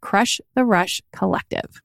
crush the rush collective.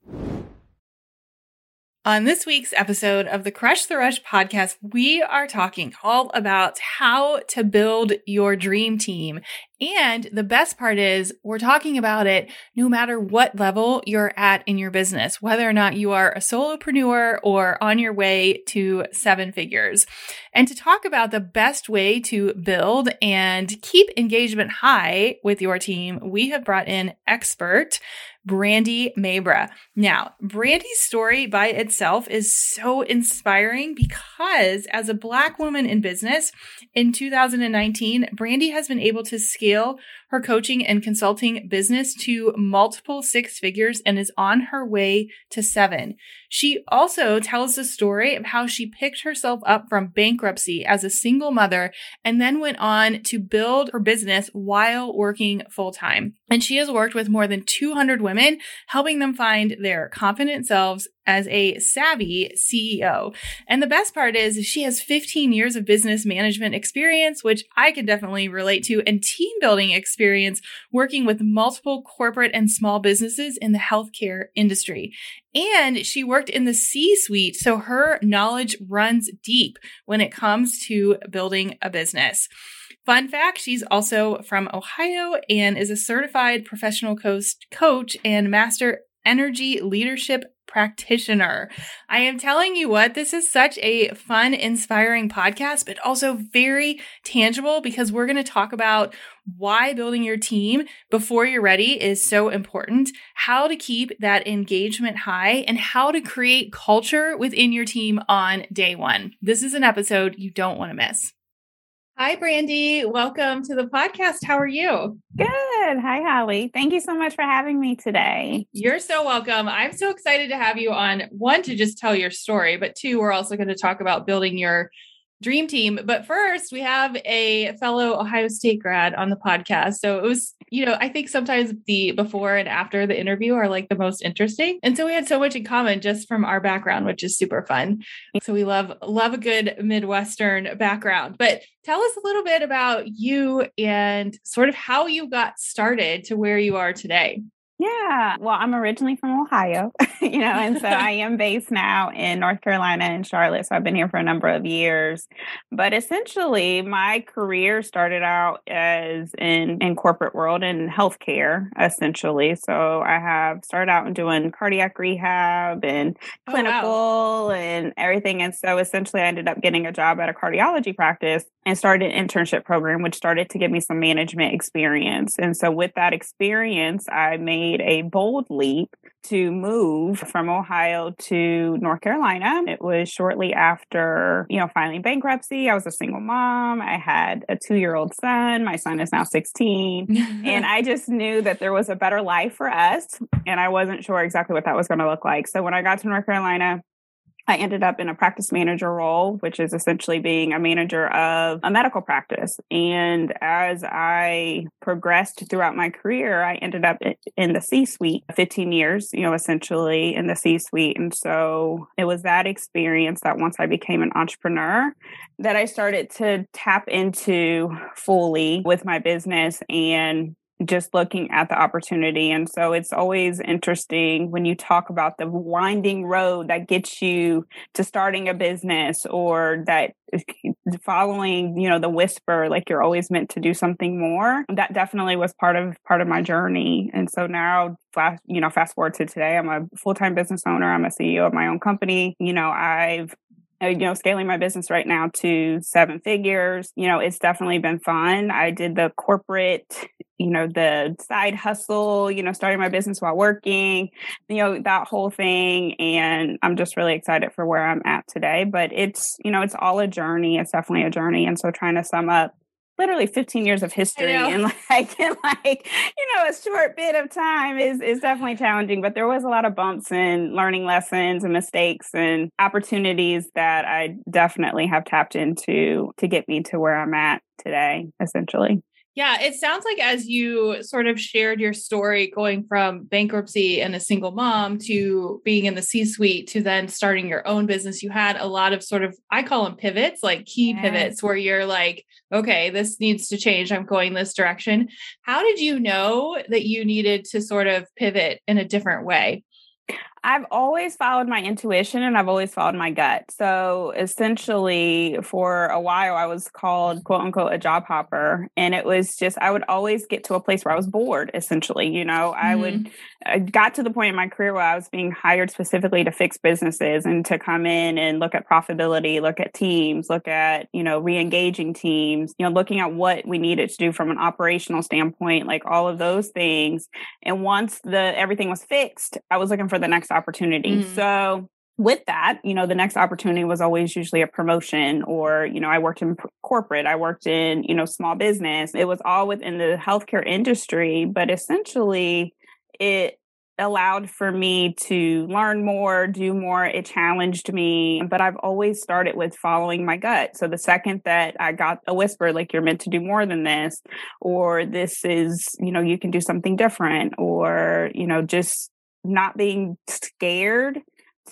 On this week's episode of the Crush the Rush podcast, we are talking all about how to build your dream team. And the best part is we're talking about it no matter what level you're at in your business, whether or not you are a solopreneur or on your way to seven figures. And to talk about the best way to build and keep engagement high with your team, we have brought in expert Brandy Mabra. Now, Brandy's story by itself is so inspiring because as a Black woman in business in 2019, Brandy has been able to scale skill her coaching and consulting business to multiple six figures and is on her way to seven. She also tells the story of how she picked herself up from bankruptcy as a single mother and then went on to build her business while working full time. And she has worked with more than 200 women, helping them find their confident selves as a savvy CEO. And the best part is she has 15 years of business management experience, which I can definitely relate to, and team building experience working with multiple corporate and small businesses in the healthcare industry. And she worked in the C suite, so her knowledge runs deep when it comes to building a business. Fun fact, she's also from Ohio and is a certified professional coach and master energy leadership practitioner. I am telling you what, this is such a fun, inspiring podcast, but also very tangible because we're going to talk about why building your team before you're ready is so important, how to keep that engagement high, and how to create culture within your team on day one. This is an episode you don't want to miss. Hi, Brandy. Welcome to the podcast. How are you? Good. Hi, Holly. Thank you so much for having me today. You're so welcome. I'm so excited to have you on one to just tell your story, but two, we're also going to talk about building your dream team. But first, we have a fellow Ohio State grad on the podcast. So it was, you know, I think sometimes the before and after the interview are like the most interesting. And so we had so much in common just from our background, which is super fun. So we love love a good Midwestern background. But tell us a little bit about you and sort of how you got started to where you are today. Yeah. Well, I'm originally from Ohio, you know, and so I am based now in North Carolina and Charlotte. So I've been here for a number of years. But essentially, my career started out as in in corporate world in healthcare, essentially. So I have started out in doing cardiac rehab and clinical oh, wow. and everything. And so essentially, I ended up getting a job at a cardiology practice and started an internship program, which started to give me some management experience. And so with that experience, I made made a bold leap to move from Ohio to North Carolina. It was shortly after, you know, filing bankruptcy. I was a single mom. I had a two year old son. My son is now 16. and I just knew that there was a better life for us. And I wasn't sure exactly what that was going to look like. So when I got to North Carolina, I ended up in a practice manager role, which is essentially being a manager of a medical practice. And as I progressed throughout my career, I ended up in the C suite 15 years, you know, essentially in the C suite. And so it was that experience that once I became an entrepreneur, that I started to tap into fully with my business and just looking at the opportunity. And so it's always interesting when you talk about the winding road that gets you to starting a business or that eh, following, you know, the whisper, like you're always meant to do something more. That definitely was part of part of my journey. And so now fast, you know, fast forward to today, I'm a full-time business owner. I'm a CEO of my own company. You know, I've Uh, you know, scaling my business right now to seven figures. You know, it's definitely been fun. I did the corporate, you know, the side hustle, you know, starting my business while working, you know, that whole thing. And I'm just really excited for where I'm at today. But it's, you know, it's all a journey. It's definitely a journey. And so trying to sum up literally 15 years of history and like in like you know a short bit of time is is definitely challenging but there was a lot of bumps and learning lessons and mistakes and opportunities that I definitely have tapped into to get me to where I'm at today essentially yeah, it sounds like as you sort of shared your story going from bankruptcy and a single mom to being in the C suite to then starting your own business, you had a lot of sort of, I call them pivots, like key yes. pivots where you're like, okay, this needs to change. I'm going this direction. How did you know that you needed to sort of pivot in a different way? I've always followed my intuition and I've always followed my gut. So essentially, for a while, I was called quote unquote a job hopper. And it was just, I would always get to a place where I was bored, essentially. You know, mm-hmm. I would. I got to the point in my career where I was being hired specifically to fix businesses and to come in and look at profitability, look at teams, look at, you know, re engaging teams, you know, looking at what we needed to do from an operational standpoint, like all of those things. And once the everything was fixed, I was looking for the next opportunity. Mm-hmm. So with that, you know, the next opportunity was always usually a promotion or, you know, I worked in corporate, I worked in, you know, small business. It was all within the healthcare industry, but essentially it allowed for me to learn more, do more. It challenged me, but I've always started with following my gut. So the second that I got a whisper, like you're meant to do more than this, or this is, you know, you can do something different, or, you know, just not being scared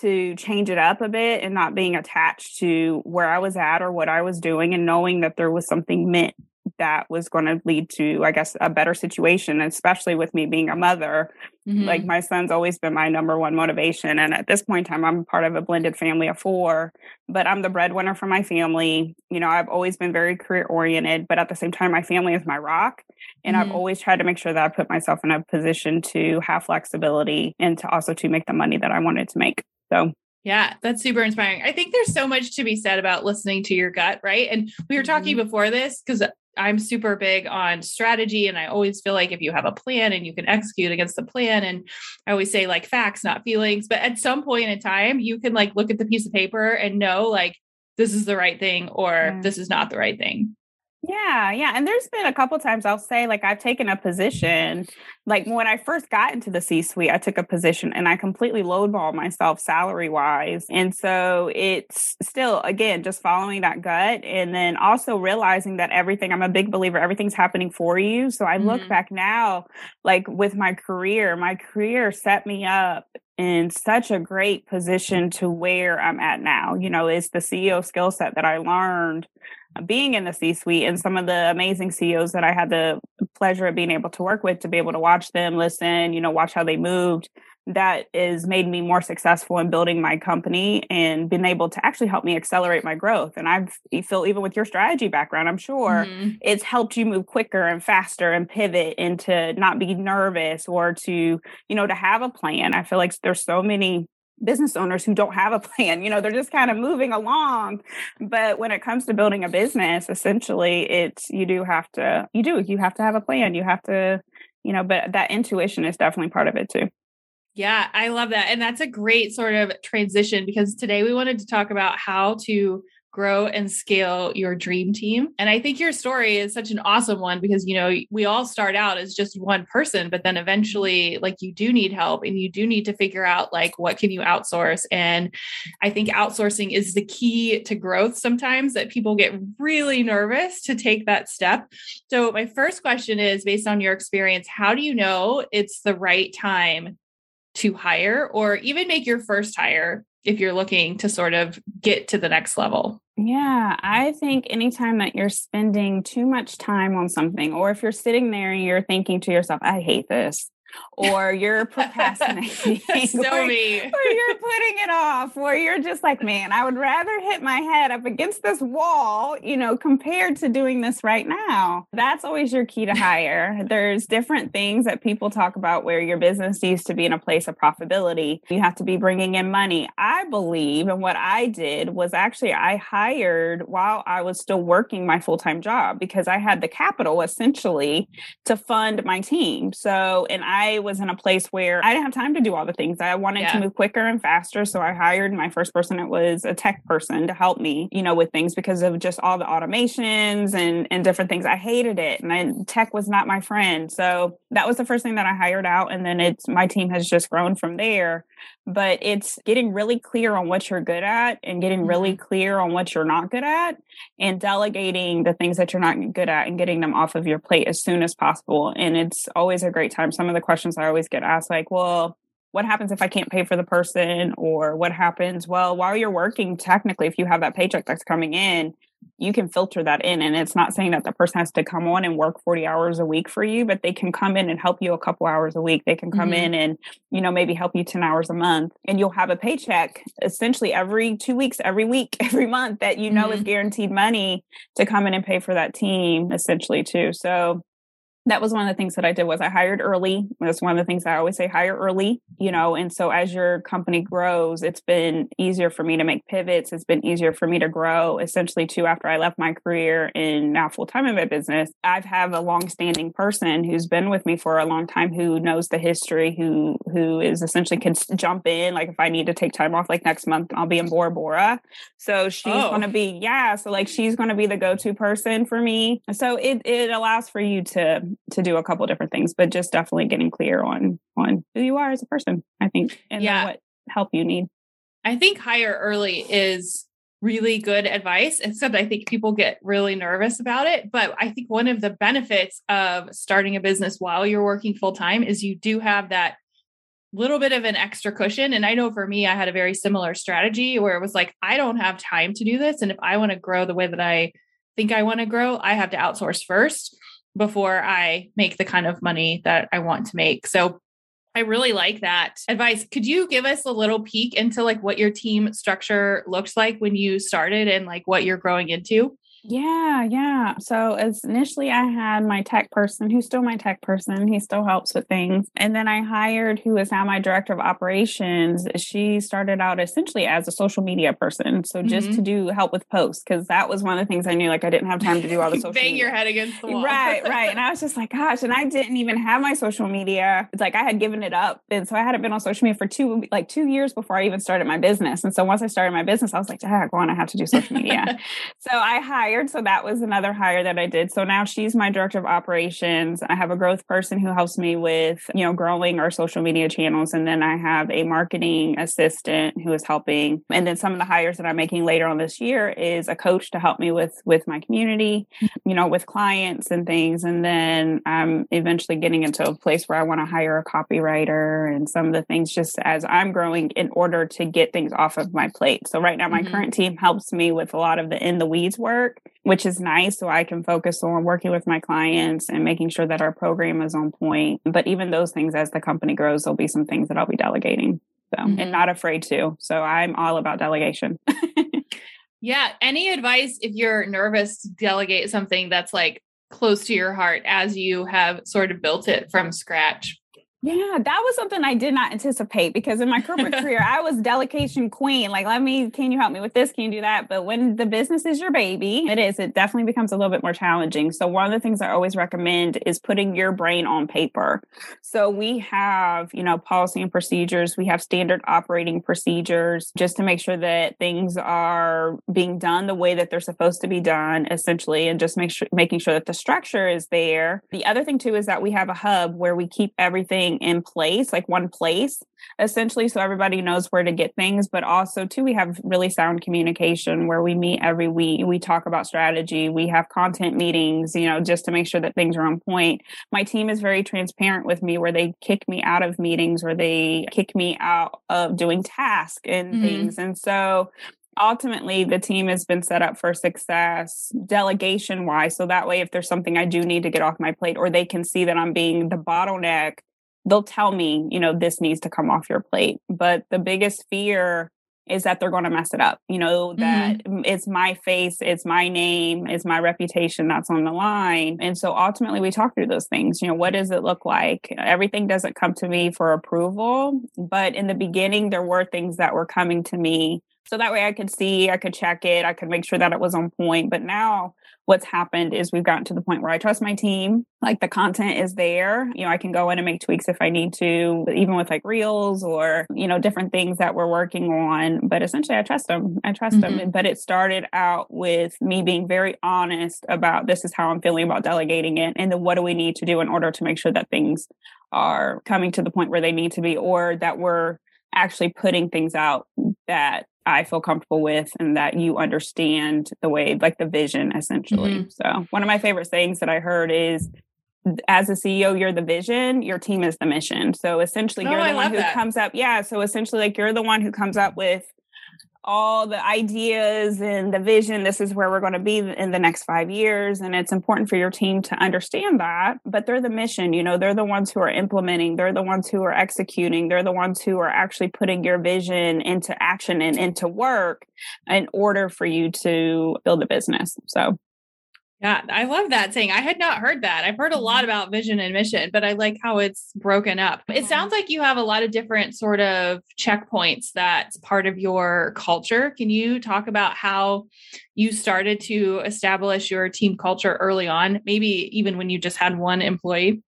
to change it up a bit and not being attached to where I was at or what I was doing and knowing that there was something meant that was going to lead to i guess a better situation especially with me being a mother mm-hmm. like my son's always been my number one motivation and at this point in time i'm part of a blended family of four but i'm the breadwinner for my family you know i've always been very career oriented but at the same time my family is my rock and mm-hmm. i've always tried to make sure that i put myself in a position to have flexibility and to also to make the money that i wanted to make so yeah, that's super inspiring. I think there's so much to be said about listening to your gut, right? And we were talking mm-hmm. before this because I'm super big on strategy and I always feel like if you have a plan and you can execute against the plan and I always say like facts not feelings but at some point in time you can like look at the piece of paper and know like this is the right thing or yeah. this is not the right thing. Yeah, yeah. And there's been a couple times I'll say, like, I've taken a position, like when I first got into the C suite, I took a position and I completely lowball myself salary wise. And so it's still, again, just following that gut and then also realizing that everything, I'm a big believer, everything's happening for you. So I mm-hmm. look back now, like with my career, my career set me up in such a great position to where I'm at now. You know, it's the CEO skill set that I learned being in the C suite and some of the amazing CEOs that I had the pleasure of being able to work with to be able to watch them, listen, you know, watch how they moved. That has made me more successful in building my company and been able to actually help me accelerate my growth. And I've feel even with your strategy background, I'm sure mm-hmm. it's helped you move quicker and faster and pivot and to not be nervous or to, you know, to have a plan. I feel like there's so many business owners who don't have a plan. You know, they're just kind of moving along. But when it comes to building a business, essentially it's you do have to you do you have to have a plan. You have to, you know, but that intuition is definitely part of it too. Yeah, I love that. And that's a great sort of transition because today we wanted to talk about how to grow and scale your dream team. And I think your story is such an awesome one because, you know, we all start out as just one person, but then eventually, like, you do need help and you do need to figure out, like, what can you outsource? And I think outsourcing is the key to growth sometimes that people get really nervous to take that step. So, my first question is based on your experience, how do you know it's the right time to hire or even make your first hire if you're looking to sort of get to the next level? Yeah, I think anytime that you're spending too much time on something, or if you're sitting there and you're thinking to yourself, I hate this, or you're procrastinating so or, me. or you're putting it off or you're just like man i would rather hit my head up against this wall you know compared to doing this right now. That's always your key to hire. There's different things that people talk about where your business needs to be in a place of profitability. You have to be bringing in money. I believe and what i did was actually i hired while i was still working my full-time job because i had the capital essentially to fund my team. So and i I was in a place where I didn't have time to do all the things. I wanted yeah. to move quicker and faster. So I hired my first person. It was a tech person to help me, you know, with things because of just all the automations and, and different things. I hated it. And I, tech was not my friend. So that was the first thing that I hired out. And then it's my team has just grown from there but it's getting really clear on what you're good at and getting really mm-hmm. clear on what you're not good at and delegating the things that you're not good at and getting them off of your plate as soon as possible. And it's always a great time. Some of the questions I always get asked, like, well, what happens if I can't pay for the person? Or what happens? Well, while you're working, technically, if you have that paycheck that's coming in, you can filter that in. And it's not saying that the person has to come on and work 40 hours a week for you, but they can come in and help you a couple hours a week. They can come mm-hmm. in and, you know, maybe help you 10 hours a month and you'll have a paycheck essentially every two weeks, every week, every month that you know mm-hmm. is guaranteed money to come in and pay for that team essentially too. So that was one of the things that I did was I hired early. That's one of the things I always say hire early, you know, and so as your company grows, it's been easier for me to make pivots. It's been easier for me to grow essentially too after I left my career and now full time in my business. I've have a long standing person who's been with me for a long time who knows the history, who who is essentially can jump in. Like if I need to take time off like next month, I'll be in Bora Bora. So she's oh. gonna be, yeah. So like she's gonna be the go-to person for me. So it it allows for you to to do a couple different things, but just definitely getting clear on on who you are as a person, I think, and yeah. what help you need. I think hire early is really good advice, except I think people get really nervous about it. But I think one of the benefits of starting a business while you're working full time is you do have that little bit of an extra cushion. And I know for me, I had a very similar strategy where it was like, I don't have time to do this. And if I want to grow the way that I think I want to grow, I have to outsource first before I make the kind of money that I want to make. So I really like that advice. Could you give us a little peek into like what your team structure looks like when you started and like what you're growing into? Yeah, yeah. So as initially I had my tech person who's still my tech person. He still helps with things. And then I hired who is now my director of operations. She started out essentially as a social media person. So just mm-hmm. to do help with posts, because that was one of the things I knew like I didn't have time to do all the social Bang media. your head against the wall. Right, right. And I was just like, gosh, and I didn't even have my social media. It's like I had given it up. And so I hadn't been on social media for two like two years before I even started my business. And so once I started my business, I was like, ah, go on, I have to do social media. so I hired hired. So that was another hire that I did. So now she's my director of operations. I have a growth person who helps me with, you know, growing our social media channels. And then I have a marketing assistant who is helping. And then some of the hires that I'm making later on this year is a coach to help me with, with my community, you know, with clients and things. And then I'm eventually getting into a place where I want to hire a copywriter and some of the things just as I'm growing in order to get things off of my plate. So right now my mm-hmm. current team helps me with a lot of the in the weeds work which is nice. So I can focus on working with my clients and making sure that our program is on point. But even those things, as the company grows, there'll be some things that I'll be delegating. So, mm-hmm. and not afraid to. So I'm all about delegation. yeah. Any advice if you're nervous to delegate something that's like close to your heart as you have sort of built it from scratch? Yeah, that was something I did not anticipate because in my corporate career, I was delegation queen. Like, let me, can you help me with this? Can you do that? But when the business is your baby, it is, it definitely becomes a little bit more challenging. So, one of the things I always recommend is putting your brain on paper. So, we have, you know, policy and procedures, we have standard operating procedures just to make sure that things are being done the way that they're supposed to be done, essentially, and just make sure, making sure that the structure is there. The other thing, too, is that we have a hub where we keep everything in place, like one place, essentially, so everybody knows where to get things. But also, too, we have really sound communication where we meet every week. We talk about strategy. We have content meetings, you know, just to make sure that things are on point. My team is very transparent with me where they kick me out of meetings or they kick me out of doing tasks and mm-hmm. things. And so ultimately the team has been set up for success delegation wise so that way if there's something i do need to get off my plate or they can see that i'm being the bottleneck they'll tell me, you know, this needs to come off your plate. But the biggest fear is that they're going to mess it up. You know, that mm-hmm. it's my face, it's my name, it's my reputation that's on the line. And so ultimately we talk through those things. You know, what does it look like? Everything doesn't come to me for approval, but in the beginning there were things that were coming to me so that way I could see, I could check it, I could make sure that it was on point. But now what's happened is we've gotten to the point where I trust my team. Like the content is there. You know, I can go in and make tweaks if I need to, even with like reels or, you know, different things that we're working on. But essentially I trust them. I trust mm-hmm. them. But it started out with me being very honest about this is how I'm feeling about delegating it. And then what do we need to do in order to make sure that things are coming to the point where they need to be or that we're actually putting things out that I feel comfortable with and that you understand the way, like the vision essentially. Mm-hmm. So, one of my favorite sayings that I heard is as a CEO, you're the vision, your team is the mission. So, essentially, oh, you're the I one who that. comes up. Yeah. So, essentially, like you're the one who comes up with all the ideas and the vision. This is where we're going to be in the next five years. And it's important for your team to understand that. But they're the mission, you know, they're the ones who are implementing, they're the ones who are executing, they're the ones who are actually putting your vision into action and into work in order for you to build a business. So yeah, I love that saying. I had not heard that. I've heard a lot mm-hmm. about vision and mission, but I like how it's broken up. It sounds like you have a lot of different sort of checkpoints that's part of your culture. Can you talk about how you started to establish your team culture early on, maybe even when you just had one employee?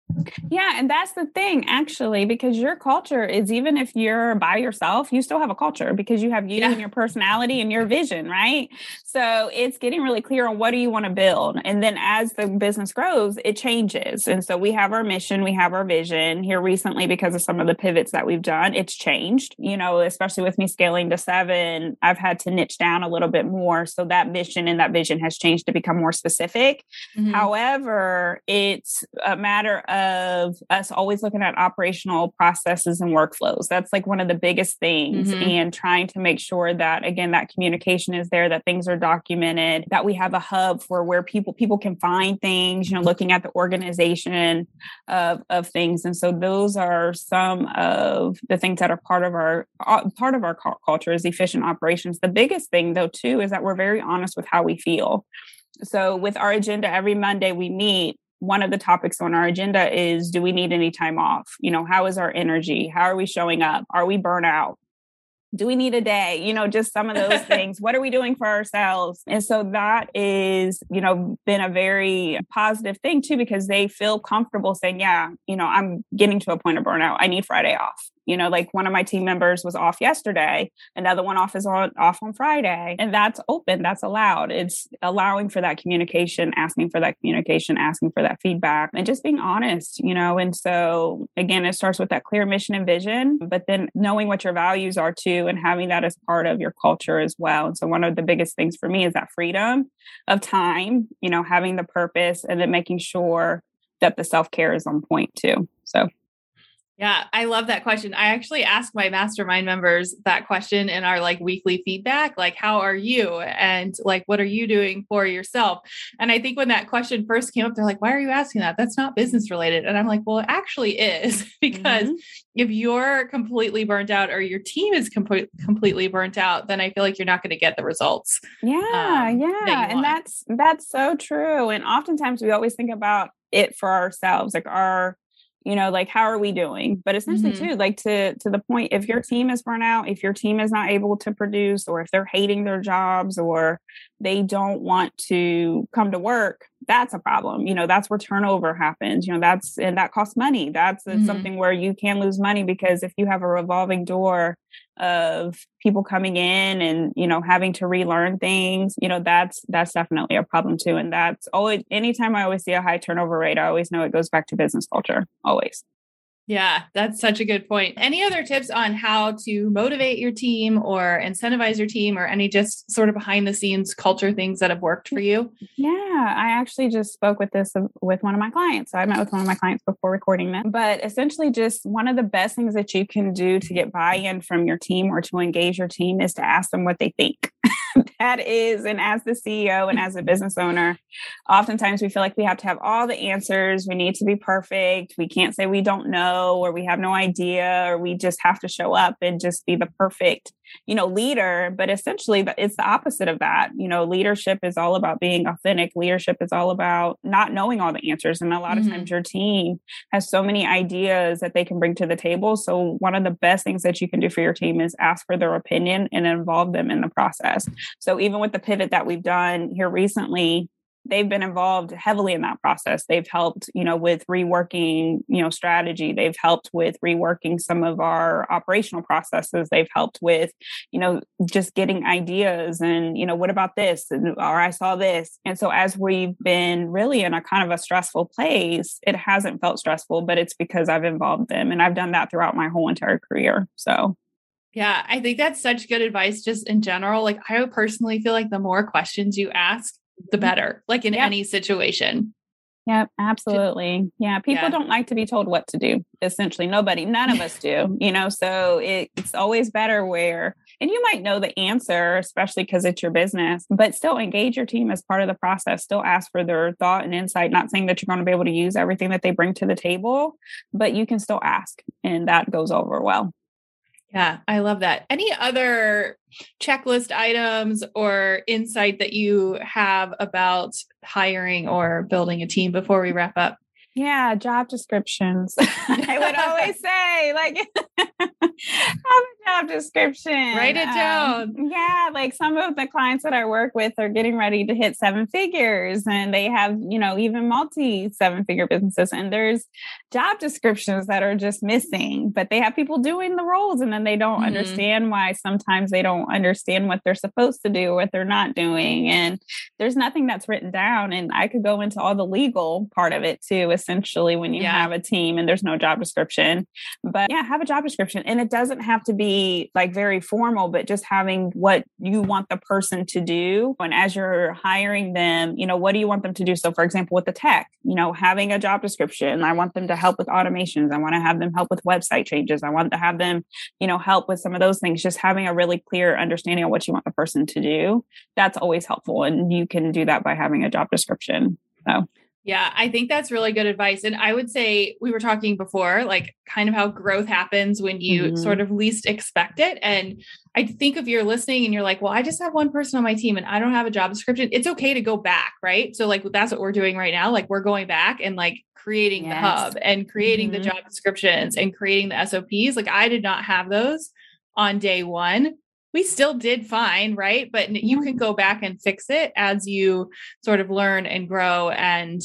Yeah, and that's the thing actually, because your culture is even if you're by yourself, you still have a culture because you have you yeah. and your personality and your vision, right? So it's getting really clear on what do you want to build. And then as the business grows, it changes. And so we have our mission, we have our vision here recently because of some of the pivots that we've done. It's changed, you know, especially with me scaling to seven, I've had to niche down a little bit more. So that mission and that vision has changed to become more specific. Mm-hmm. However, it's a matter of us always looking at operational processes and workflows. That's like one of the biggest things, mm-hmm. and trying to make sure that again that communication is there, that things are documented, that we have a hub for where people people can find things. You know, looking at the organization of of things, and so those are some of the things that are part of our uh, part of our culture is efficient operations. The biggest thing though too is that we're very honest honest with how we feel. So, with our agenda, every Monday we meet. One of the topics on our agenda is do we need any time off? You know, how is our energy? How are we showing up? Are we burnout? do we need a day you know just some of those things what are we doing for ourselves and so that is you know been a very positive thing too because they feel comfortable saying yeah you know i'm getting to a point of burnout i need friday off you know like one of my team members was off yesterday another one off is on off on friday and that's open that's allowed. It's allowing for that communication asking for that communication asking for that feedback and just being honest you know and so again it starts with that clear mission and vision but then knowing what your values are too and having that as part of your culture as well. And so one of the biggest things for me is that freedom of time you know having the purpose and then making sure that the self-care is on point too so yeah, I love that question. I actually ask my mastermind members that question in our like weekly feedback, like how are you and like what are you doing for yourself? And I think when that question first came up they're like, "Why are you asking that? That's not business related." And I'm like, "Well, it actually is because mm-hmm. if you're completely burnt out or your team is com- completely burnt out, then I feel like you're not going to get the results." Yeah, um, yeah. That and that's that's so true. And oftentimes we always think about it for ourselves, like our you know like how are we doing but essentially mm-hmm. too like to to the point if your team is burnt out if your team is not able to produce or if they're hating their jobs or they don't want to come to work that's a problem you know that's where turnover happens you know that's and that costs money that's mm-hmm. something where you can lose money because if you have a revolving door of people coming in and you know having to relearn things you know that's that's definitely a problem too and that's always anytime i always see a high turnover rate i always know it goes back to business culture always yeah, that's such a good point. Any other tips on how to motivate your team or incentivize your team or any just sort of behind the scenes culture things that have worked for you? Yeah, I actually just spoke with this with one of my clients. So I met with one of my clients before recording them. But essentially, just one of the best things that you can do to get buy in from your team or to engage your team is to ask them what they think. that is, and as the CEO and as a business owner, oftentimes we feel like we have to have all the answers. We need to be perfect. We can't say we don't know or we have no idea or we just have to show up and just be the perfect you know leader but essentially it's the opposite of that you know leadership is all about being authentic leadership is all about not knowing all the answers and a lot mm-hmm. of times your team has so many ideas that they can bring to the table so one of the best things that you can do for your team is ask for their opinion and involve them in the process so even with the pivot that we've done here recently they've been involved heavily in that process. They've helped, you know, with reworking, you know, strategy. They've helped with reworking some of our operational processes. They've helped with, you know, just getting ideas and, you know, what about this? And, or I saw this. And so as we've been really in a kind of a stressful place, it hasn't felt stressful, but it's because I've involved them and I've done that throughout my whole entire career. So yeah, I think that's such good advice just in general. Like I personally feel like the more questions you ask, the mm-hmm. better, like in any situation. Yep, absolutely. Yeah, people yeah. don't like to be told what to do. Essentially, nobody, none of us do, you know. So it, it's always better where and you might know the answer, especially because it's your business, but still engage your team as part of the process. Still ask for their thought and insight, not saying that you're going to be able to use everything that they bring to the table, but you can still ask and that goes over well. Yeah, I love that. Any other checklist items or insight that you have about hiring or building a team before we wrap up? Yeah, job descriptions. I would always say, like, have a job description. Write it um, down. Um, yeah, like some of the clients that I work with are getting ready to hit seven figures and they have, you know, even multi seven figure businesses. And there's job descriptions that are just missing, but they have people doing the roles and then they don't mm-hmm. understand why sometimes they don't understand what they're supposed to do, what they're not doing. And there's nothing that's written down. And I could go into all the legal part of it too essentially when you yeah. have a team and there's no job description. But yeah, have a job description. And it doesn't have to be like very formal, but just having what you want the person to do. And as you're hiring them, you know, what do you want them to do? So, for example, with the tech, you know, having a job description, I want them to help with automations. I want to have them help with website changes. I want to have them, you know, help with some of those things. Just having a really clear understanding of what you want the person to do. That's always helpful. And you can do that by having a job description. So, yeah, I think that's really good advice. And I would say we were talking before, like kind of how growth happens when you mm-hmm. sort of least expect it. And I think if you're listening and you're like, well, I just have one person on my team and I don't have a job description, it's okay to go back, right? So, like, that's what we're doing right now. Like, we're going back and like creating yes. the hub and creating mm-hmm. the job descriptions and creating the SOPs. Like, I did not have those on day one we still did fine, right? But you can go back and fix it as you sort of learn and grow and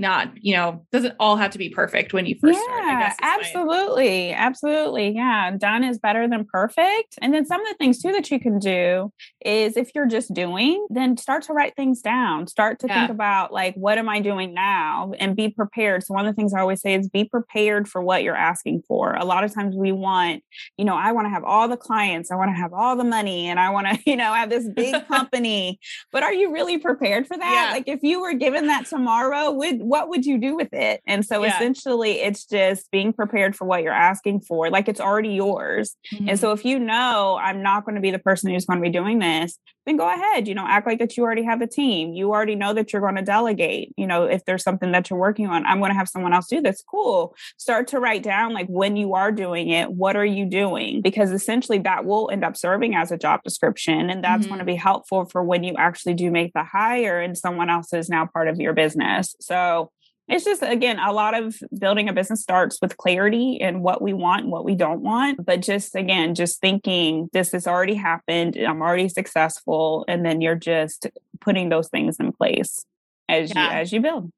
not you know doesn't all have to be perfect when you first yeah, start absolutely absolutely yeah done is better than perfect and then some of the things too that you can do is if you're just doing then start to write things down start to yeah. think about like what am i doing now and be prepared so one of the things i always say is be prepared for what you're asking for a lot of times we want you know i want to have all the clients i want to have all the money and i want to you know have this big company but are you really prepared for that yeah. like if you were given that tomorrow would what would you do with it? And so yeah. essentially it's just being prepared for what you're asking for. Like it's already yours. Mm-hmm. And so if you know I'm not going to be the person who's going to be doing this, then go ahead, you know, act like that you already have a team. You already know that you're going to delegate. You know, if there's something that you're working on, I'm going to have someone else do this. Cool. Start to write down like when you are doing it, what are you doing? Because essentially that will end up serving as a job description. And that's mm-hmm. going to be helpful for when you actually do make the hire and someone else is now part of your business. So it's just again a lot of building a business starts with clarity and what we want and what we don't want but just again just thinking this has already happened i'm already successful and then you're just putting those things in place as yeah. you as you build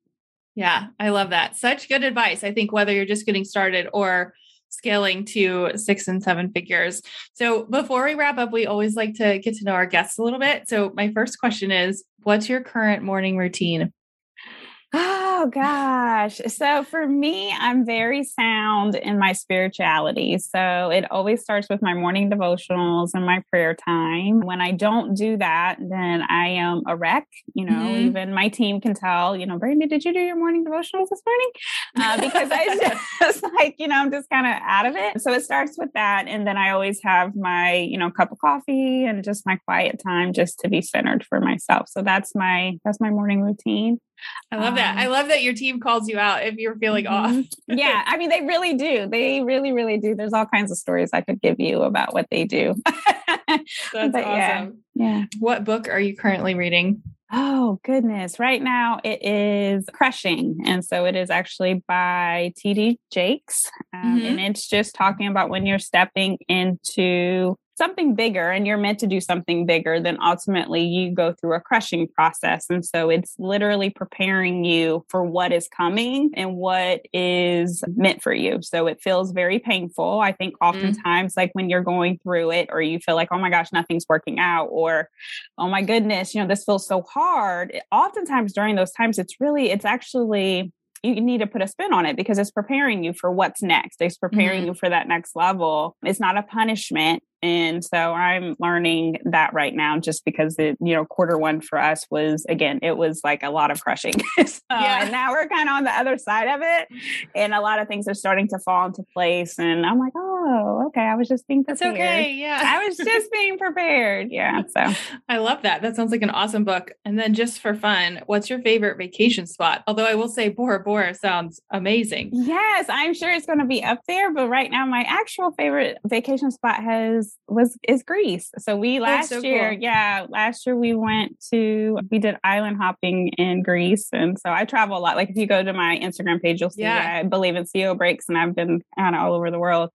yeah i love that such good advice i think whether you're just getting started or scaling to six and seven figures. So before we wrap up, we always like to get to know our guests a little bit. So my first question is what's your current morning routine? Oh gosh. So for me, I'm very sound in my spirituality. So it always starts with my morning devotionals and my prayer time. When I don't do that, then I am a wreck. You know, mm-hmm. even my team can tell, you know, Brandy, did you do your morning devotionals this morning? Uh, because I just like, you know, I'm just kind of out of it. So it starts with that. And then I always have my, you know, cup of coffee and just my quiet time just to be centered for myself. So that's my, that's my morning routine. I love um, that. I um, love that your team calls you out if you're feeling mm-hmm. off. yeah, I mean they really do. They really, really do. There's all kinds of stories I could give you about what they do. That's but awesome. Yeah, yeah. What book are you currently reading? Oh, goodness. Right now it is Crushing. And so it is actually by TD Jakes. Um, mm-hmm. And it's just talking about when you're stepping into something bigger and you're meant to do something bigger, then ultimately you go through a crushing process. And so it's literally preparing you for what is coming and what is meant for you. So it feels very painful. I think mm-hmm. oftentimes, mm. like when you're going through it, or you feel like, oh my gosh, nothing's working out, or oh my goodness, you know, this feels so hard. Oftentimes during those times, it's really, it's actually you need to put a spin on it because it's preparing you for what's next. It's preparing mm-hmm. you for that next level. It's not a punishment And so I'm learning that right now just because it, you know, quarter one for us was again, it was like a lot of crushing. so, yeah. And now we're kind of on the other side of it. And a lot of things are starting to fall into place. And I'm like, oh, okay. I was just being prepared. That's okay. Yeah. I was just being prepared. Yeah. So I love that. That sounds like an awesome book. And then just for fun, what's your favorite vacation spot? Although I will say Bora Bora sounds amazing. Yes, I'm sure it's going to be up there. But right now, my actual favorite vacation spot has was is Greece. So we last so year, cool. yeah, last year we went to we did island hopping in Greece, and so I travel a lot. Like if you go to my Instagram page, you'll see yeah. I believe in CEO breaks, and I've been kind of all over the world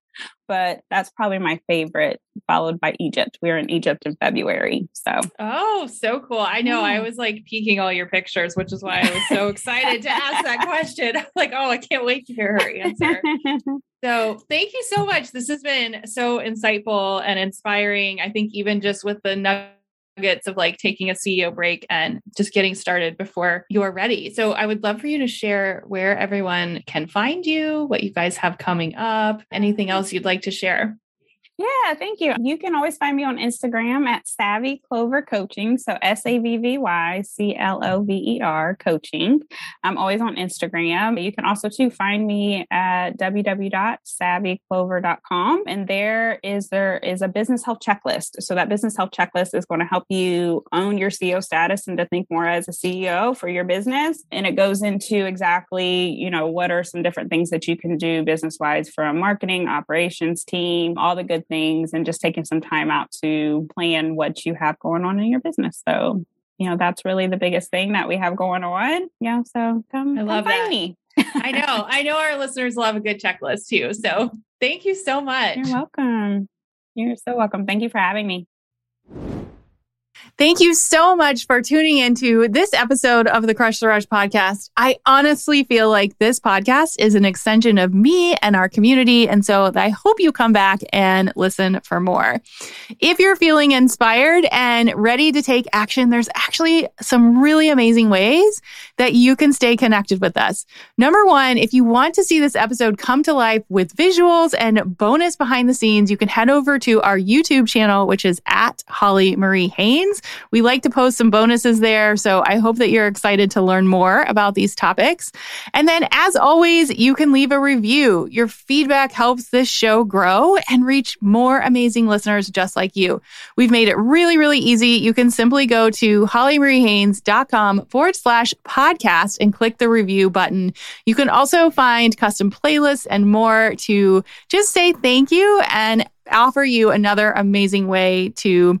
but that's probably my favorite, followed by Egypt. We were in Egypt in February. So, oh, so cool. I know I was like peeking all your pictures, which is why I was so excited to ask that question. like, oh, I can't wait to hear her answer. so, thank you so much. This has been so insightful and inspiring. I think even just with the nuggets of like taking a CEO break and just getting started before you're ready. So I would love for you to share where everyone can find you, what you guys have coming up, anything else you'd like to share. Yeah, thank you. You can always find me on Instagram at Savvy Clover Coaching. So S A V V Y C L O V E R Coaching. I'm always on Instagram. You can also too find me at www.savvyclover.com. And there is there is a business health checklist. So that business health checklist is going to help you own your CEO status and to think more as a CEO for your business. And it goes into exactly, you know, what are some different things that you can do business wise from marketing, operations team, all the good things and just taking some time out to plan what you have going on in your business. So, you know, that's really the biggest thing that we have going on. Yeah. So come, I love come find that. me. I know. I know our listeners love a good checklist too. So thank you so much. You're welcome. You're so welcome. Thank you for having me. Thank you so much for tuning into this episode of the Crush the Rush podcast. I honestly feel like this podcast is an extension of me and our community. And so I hope you come back and listen for more. If you're feeling inspired and ready to take action, there's actually some really amazing ways that you can stay connected with us. Number one, if you want to see this episode come to life with visuals and bonus behind the scenes, you can head over to our YouTube channel, which is at Holly Marie Haynes. We like to post some bonuses there. So I hope that you're excited to learn more about these topics. And then, as always, you can leave a review. Your feedback helps this show grow and reach more amazing listeners just like you. We've made it really, really easy. You can simply go to hollymariehaynes.com forward slash podcast and click the review button. You can also find custom playlists and more to just say thank you and offer you another amazing way to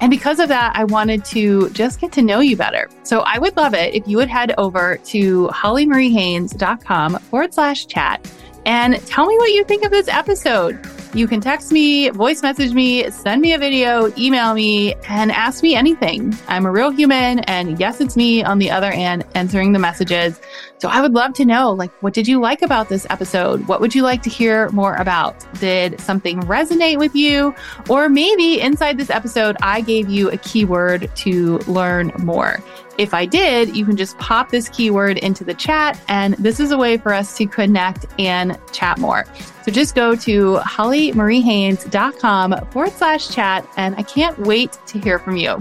And because of that, I wanted to just get to know you better. So I would love it if you would head over to hollymariehaynes.com forward slash chat and tell me what you think of this episode. You can text me, voice message me, send me a video, email me, and ask me anything. I'm a real human. And yes, it's me on the other end answering the messages. So I would love to know, like, what did you like about this episode? What would you like to hear more about? Did something resonate with you? Or maybe inside this episode, I gave you a keyword to learn more. If I did, you can just pop this keyword into the chat, and this is a way for us to connect and chat more. So just go to hollymariehaynes.com forward slash chat, and I can't wait to hear from you.